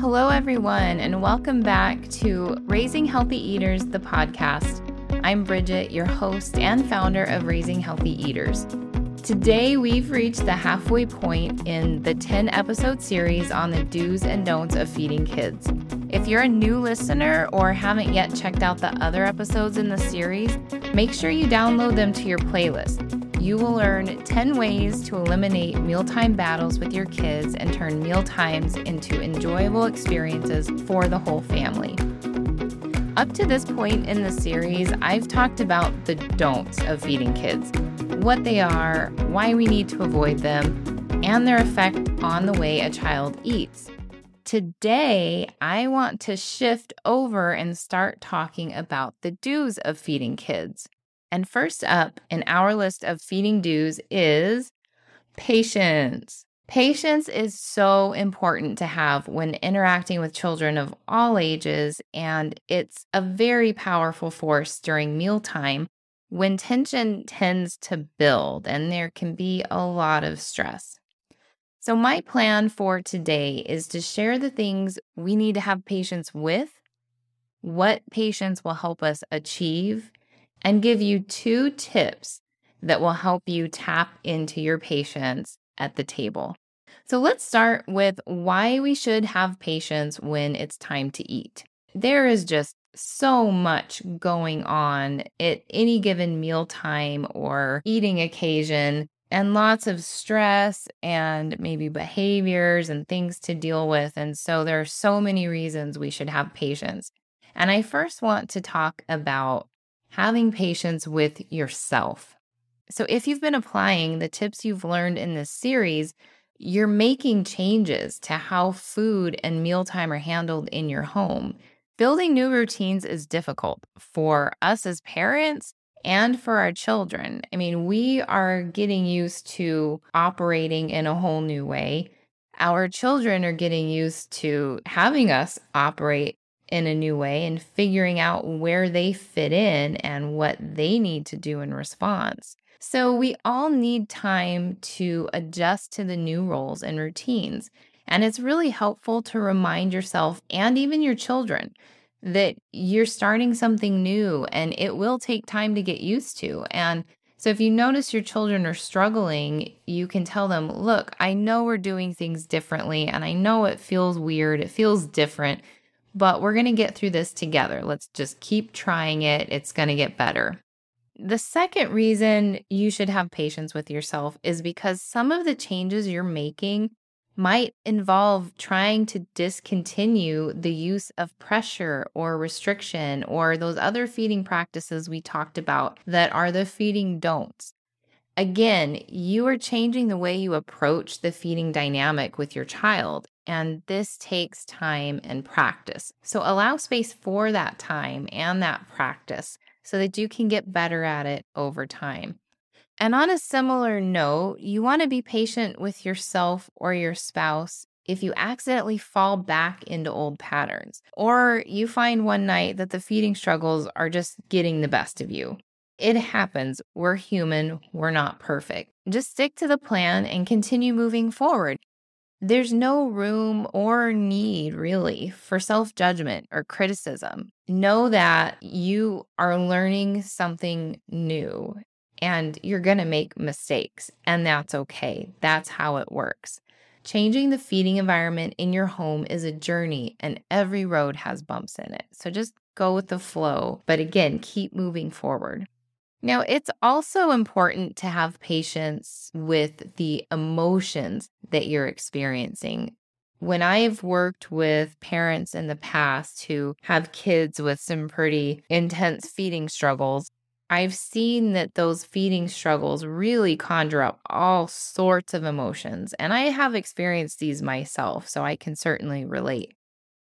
Hello, everyone, and welcome back to Raising Healthy Eaters, the podcast. I'm Bridget, your host and founder of Raising Healthy Eaters. Today, we've reached the halfway point in the 10 episode series on the do's and don'ts of feeding kids. If you're a new listener or haven't yet checked out the other episodes in the series, make sure you download them to your playlist. You will learn 10 ways to eliminate mealtime battles with your kids and turn meal times into enjoyable experiences for the whole family. Up to this point in the series, I've talked about the don'ts of feeding kids what they are, why we need to avoid them, and their effect on the way a child eats. Today, I want to shift over and start talking about the do's of feeding kids. And first up in our list of feeding do's is patience. Patience is so important to have when interacting with children of all ages, and it's a very powerful force during mealtime when tension tends to build and there can be a lot of stress. So, my plan for today is to share the things we need to have patience with, what patience will help us achieve, and give you two tips that will help you tap into your patience at the table. So, let's start with why we should have patience when it's time to eat. There is just so much going on at any given mealtime or eating occasion and lots of stress and maybe behaviors and things to deal with. And so there are so many reasons we should have patience. And I first want to talk about having patience with yourself. So if you've been applying the tips you've learned in this series, you're making changes to how food and mealtime are handled in your home. Building new routines is difficult for us as parents and for our children. I mean, we are getting used to operating in a whole new way. Our children are getting used to having us operate in a new way and figuring out where they fit in and what they need to do in response. So, we all need time to adjust to the new roles and routines. And it's really helpful to remind yourself and even your children that you're starting something new and it will take time to get used to. And so if you notice your children are struggling, you can tell them, look, I know we're doing things differently and I know it feels weird, it feels different, but we're going to get through this together. Let's just keep trying it. It's going to get better. The second reason you should have patience with yourself is because some of the changes you're making might involve trying to discontinue the use of pressure or restriction or those other feeding practices we talked about that are the feeding don'ts. Again, you are changing the way you approach the feeding dynamic with your child, and this takes time and practice. So allow space for that time and that practice so that you can get better at it over time. And on a similar note, you want to be patient with yourself or your spouse if you accidentally fall back into old patterns, or you find one night that the feeding struggles are just getting the best of you. It happens. We're human. We're not perfect. Just stick to the plan and continue moving forward. There's no room or need really for self judgment or criticism. Know that you are learning something new and you're going to make mistakes, and that's okay. That's how it works. Changing the feeding environment in your home is a journey, and every road has bumps in it. So just go with the flow, but again, keep moving forward. Now, it's also important to have patience with the emotions that you're experiencing. When I've worked with parents in the past who have kids with some pretty intense feeding struggles, I've seen that those feeding struggles really conjure up all sorts of emotions, and I have experienced these myself, so I can certainly relate.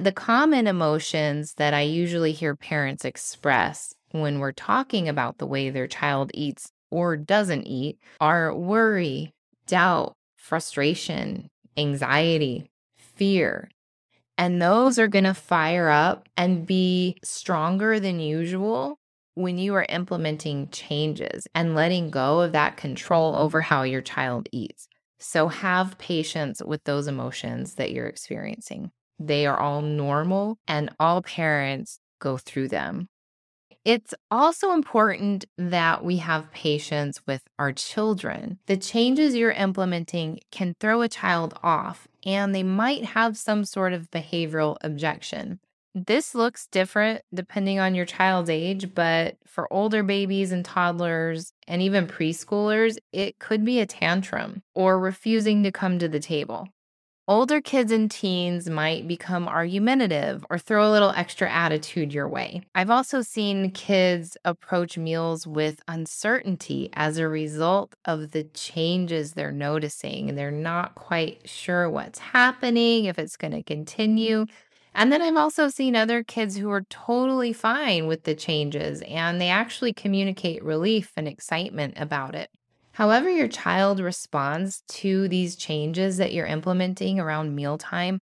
The common emotions that I usually hear parents express when we're talking about the way their child eats or doesn't eat are worry, doubt, frustration, anxiety, fear. And those are going to fire up and be stronger than usual when you are implementing changes and letting go of that control over how your child eats. So have patience with those emotions that you're experiencing. they are all normal and all parents go through them. It's also important that we have patience with our children. The changes you're implementing can throw a child off, and they might have some sort of behavioral objection. This looks different depending on your child's age, but for older babies and toddlers and even preschoolers, it could be a tantrum or refusing to come to the table. Older kids and teens might become argumentative or throw a little extra attitude your way. I've also seen kids approach meals with uncertainty as a result of the changes they're noticing. They're not quite sure what's happening, if it's going to continue. And then I've also seen other kids who are totally fine with the changes and they actually communicate relief and excitement about it. However, your child responds to these changes that you're implementing around mealtime,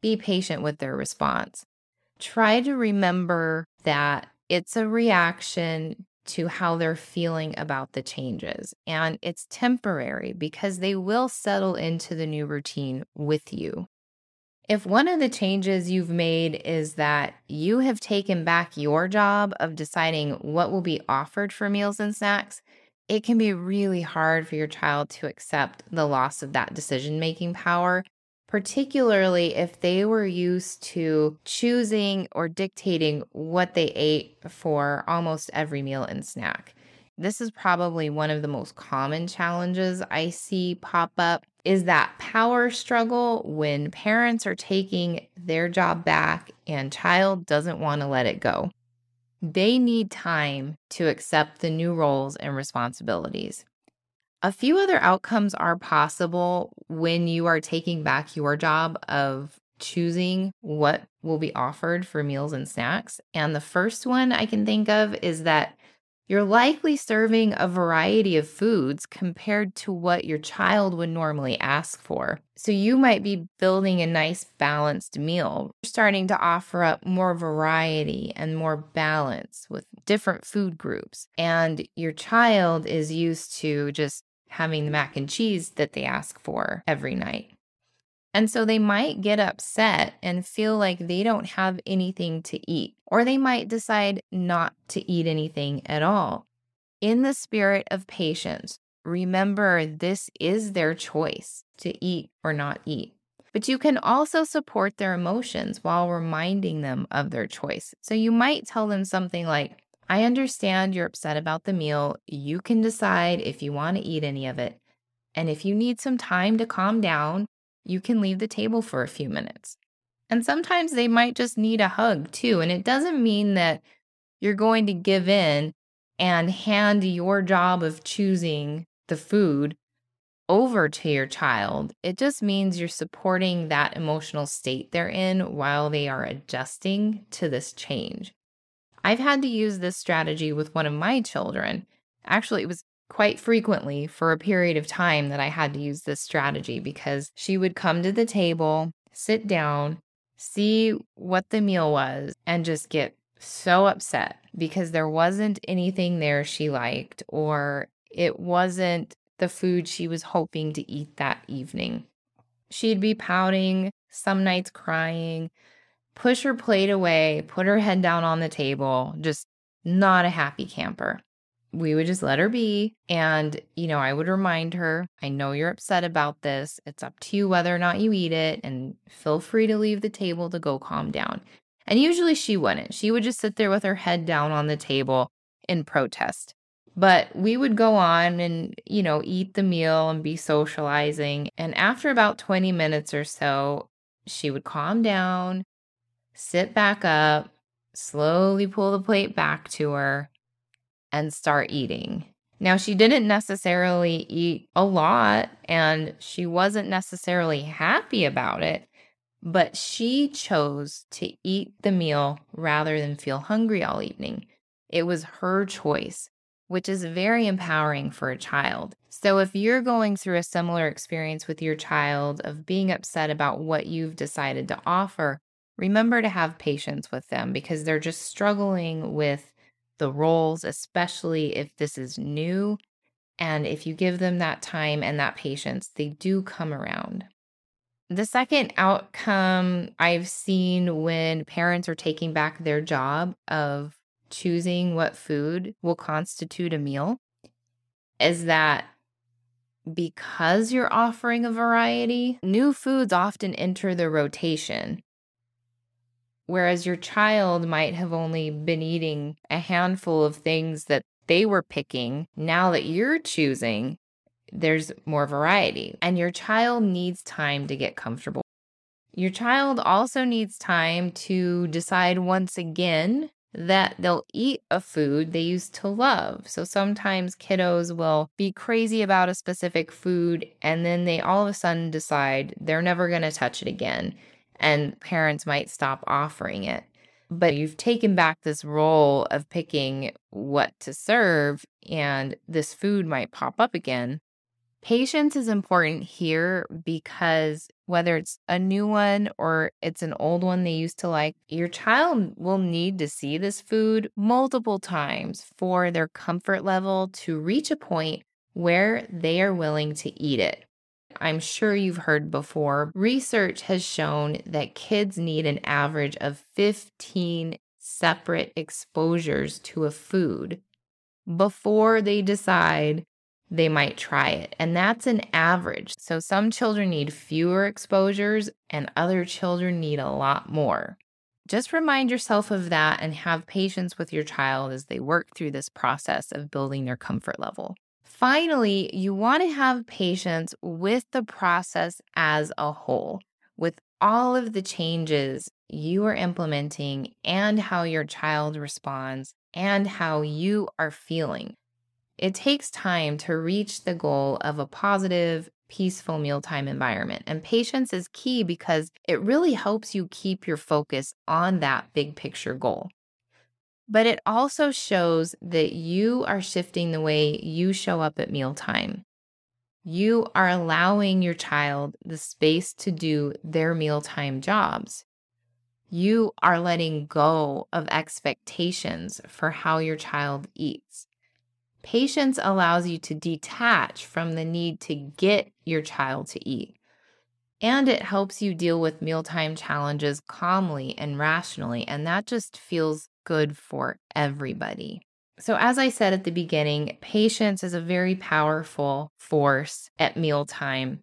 be patient with their response. Try to remember that it's a reaction to how they're feeling about the changes, and it's temporary because they will settle into the new routine with you. If one of the changes you've made is that you have taken back your job of deciding what will be offered for meals and snacks, it can be really hard for your child to accept the loss of that decision making power, particularly if they were used to choosing or dictating what they ate for almost every meal and snack. This is probably one of the most common challenges I see pop up is that power struggle when parents are taking their job back and child doesn't want to let it go. They need time to accept the new roles and responsibilities. A few other outcomes are possible when you are taking back your job of choosing what will be offered for meals and snacks. And the first one I can think of is that you're likely serving a variety of foods compared to what your child would normally ask for. So you might be building a nice balanced meal. You're starting to offer up more variety and more balance with different food groups. And your child is used to just having the mac and cheese that they ask for every night. And so they might get upset and feel like they don't have anything to eat, or they might decide not to eat anything at all. In the spirit of patience, remember this is their choice to eat or not eat. But you can also support their emotions while reminding them of their choice. So you might tell them something like, I understand you're upset about the meal. You can decide if you want to eat any of it. And if you need some time to calm down, you can leave the table for a few minutes. And sometimes they might just need a hug too. And it doesn't mean that you're going to give in and hand your job of choosing the food over to your child. It just means you're supporting that emotional state they're in while they are adjusting to this change. I've had to use this strategy with one of my children. Actually, it was quite frequently for a period of time that I had to use this strategy because she would come to the table, sit down, see what the meal was, and just get so upset because there wasn't anything there she liked or it wasn't the food she was hoping to eat that evening. She'd be pouting, some nights crying, push her plate away, put her head down on the table, just not a happy camper we would just let her be. And, you know, I would remind her, I know you're upset about this. It's up to you whether or not you eat it, and feel free to leave the table to go calm down. And usually she wouldn't. She would just sit there with her head down on the table in protest. But we would go on and, you know, eat the meal and be socializing. And after about 20 minutes or so, she would calm down, sit back up, slowly pull the plate back to her, and start eating. Now, she didn't necessarily eat a lot and she wasn't necessarily happy about it, but she chose to eat the meal rather than feel hungry all evening. It was her choice, which is very empowering for a child. So, if you're going through a similar experience with your child of being upset about what you've decided to offer, remember to have patience with them because they're just struggling with the roles, especially if this is new. And if you give them that time and that patience, they do come around. The second outcome I've seen when parents are taking back their job of choosing what food will constitute a meal is that because you're offering a variety, new foods often enter the rotation. Whereas your child might have only been eating a handful of things that they were picking, now that you're choosing, there's more variety. And your child needs time to get comfortable. Your child also needs time to decide once again that they'll eat a food they used to love. So sometimes kiddos will be crazy about a specific food and then they all of a sudden decide they're never going to touch it again. And parents might stop offering it. But you've taken back this role of picking what to serve, and this food might pop up again. Patience is important here because whether it's a new one or it's an old one they used to like, your child will need to see this food multiple times for their comfort level to reach a point where they are willing to eat it. I'm sure you've heard before, research has shown that kids need an average of 15 separate exposures to a food before they decide they might try it. And that's an average. So some children need fewer exposures and other children need a lot more. Just remind yourself of that and have patience with your child as they work through this process of building their comfort level. Finally, you want to have patience with the process as a whole, with all of the changes you are implementing and how your child responds and how you are feeling. It takes time to reach the goal of a positive, peaceful mealtime environment. And patience is key because it really helps you keep your focus on that big picture goal. But it also shows that you are shifting the way you show up at mealtime. You are allowing your child the space to do their mealtime jobs. You are letting go of expectations for how your child eats. Patience allows you to detach from the need to get your child to eat. And it helps you deal with mealtime challenges calmly and rationally. And that just feels good for everybody. So, as I said at the beginning, patience is a very powerful force at mealtime.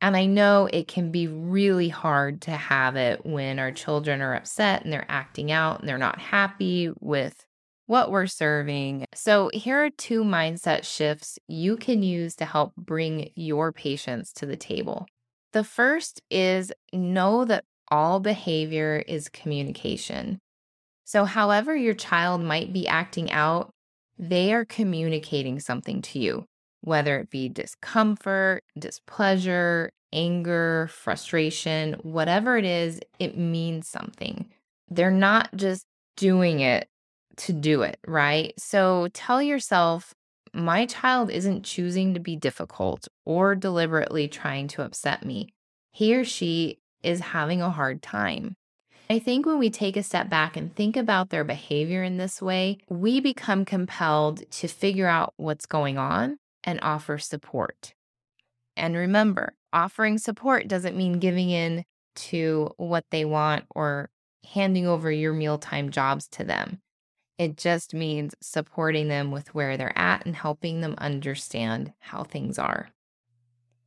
And I know it can be really hard to have it when our children are upset and they're acting out and they're not happy with what we're serving. So, here are two mindset shifts you can use to help bring your patience to the table. The first is know that all behavior is communication. So, however, your child might be acting out, they are communicating something to you, whether it be discomfort, displeasure, anger, frustration, whatever it is, it means something. They're not just doing it to do it, right? So tell yourself, my child isn't choosing to be difficult or deliberately trying to upset me. He or she is having a hard time. I think when we take a step back and think about their behavior in this way, we become compelled to figure out what's going on and offer support. And remember, offering support doesn't mean giving in to what they want or handing over your mealtime jobs to them. It just means supporting them with where they're at and helping them understand how things are.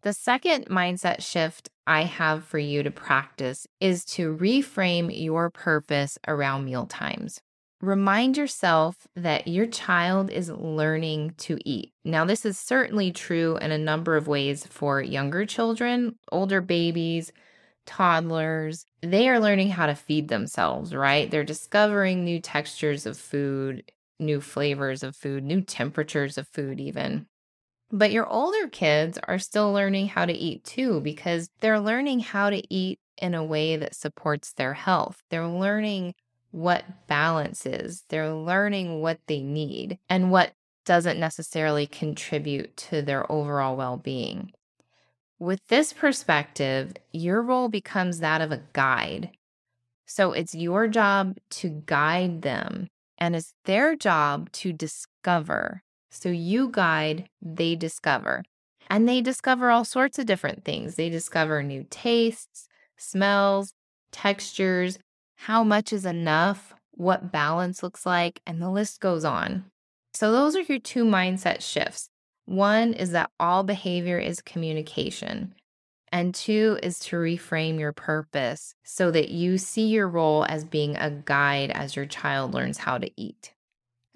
The second mindset shift I have for you to practice is to reframe your purpose around meal times. Remind yourself that your child is learning to eat. Now, this is certainly true in a number of ways for younger children, older babies, toddlers, they are learning how to feed themselves, right? They're discovering new textures of food, new flavors of food, new temperatures of food, even. But your older kids are still learning how to eat too, because they're learning how to eat in a way that supports their health. They're learning what balance is, they're learning what they need and what doesn't necessarily contribute to their overall well being. With this perspective, your role becomes that of a guide. So it's your job to guide them, and it's their job to discover. So you guide, they discover. And they discover all sorts of different things. They discover new tastes, smells, textures, how much is enough, what balance looks like, and the list goes on. So, those are your two mindset shifts. One is that all behavior is communication. And two is to reframe your purpose so that you see your role as being a guide as your child learns how to eat.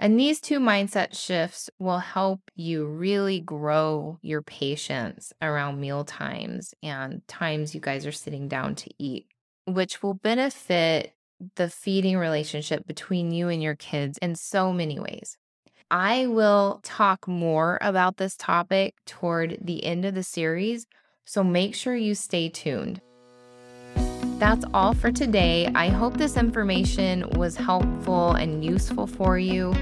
And these two mindset shifts will help you really grow your patience around meal times and times you guys are sitting down to eat, which will benefit the feeding relationship between you and your kids in so many ways. I will talk more about this topic toward the end of the series so make sure you stay tuned. That's all for today. I hope this information was helpful and useful for you.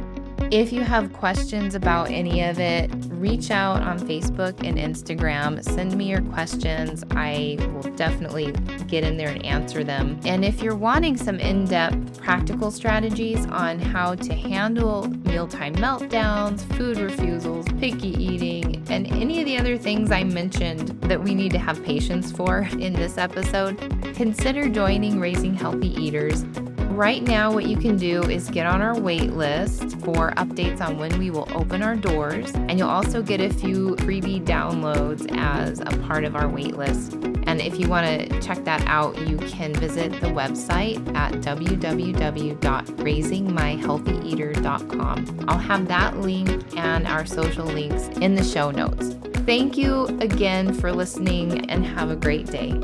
If you have questions about any of it, reach out on Facebook and Instagram. Send me your questions. I will definitely get in there and answer them. And if you're wanting some in depth practical strategies on how to handle mealtime meltdowns, food refusals, picky eating, and any of the other things I mentioned that we need to have patience for in this episode, consider joining Raising Healthy Eaters right now, what you can do is get on our wait list for updates on when we will open our doors. And you'll also get a few freebie downloads as a part of our wait list. And if you want to check that out, you can visit the website at www.raisingmyhealthyeater.com. I'll have that link and our social links in the show notes. Thank you again for listening and have a great day.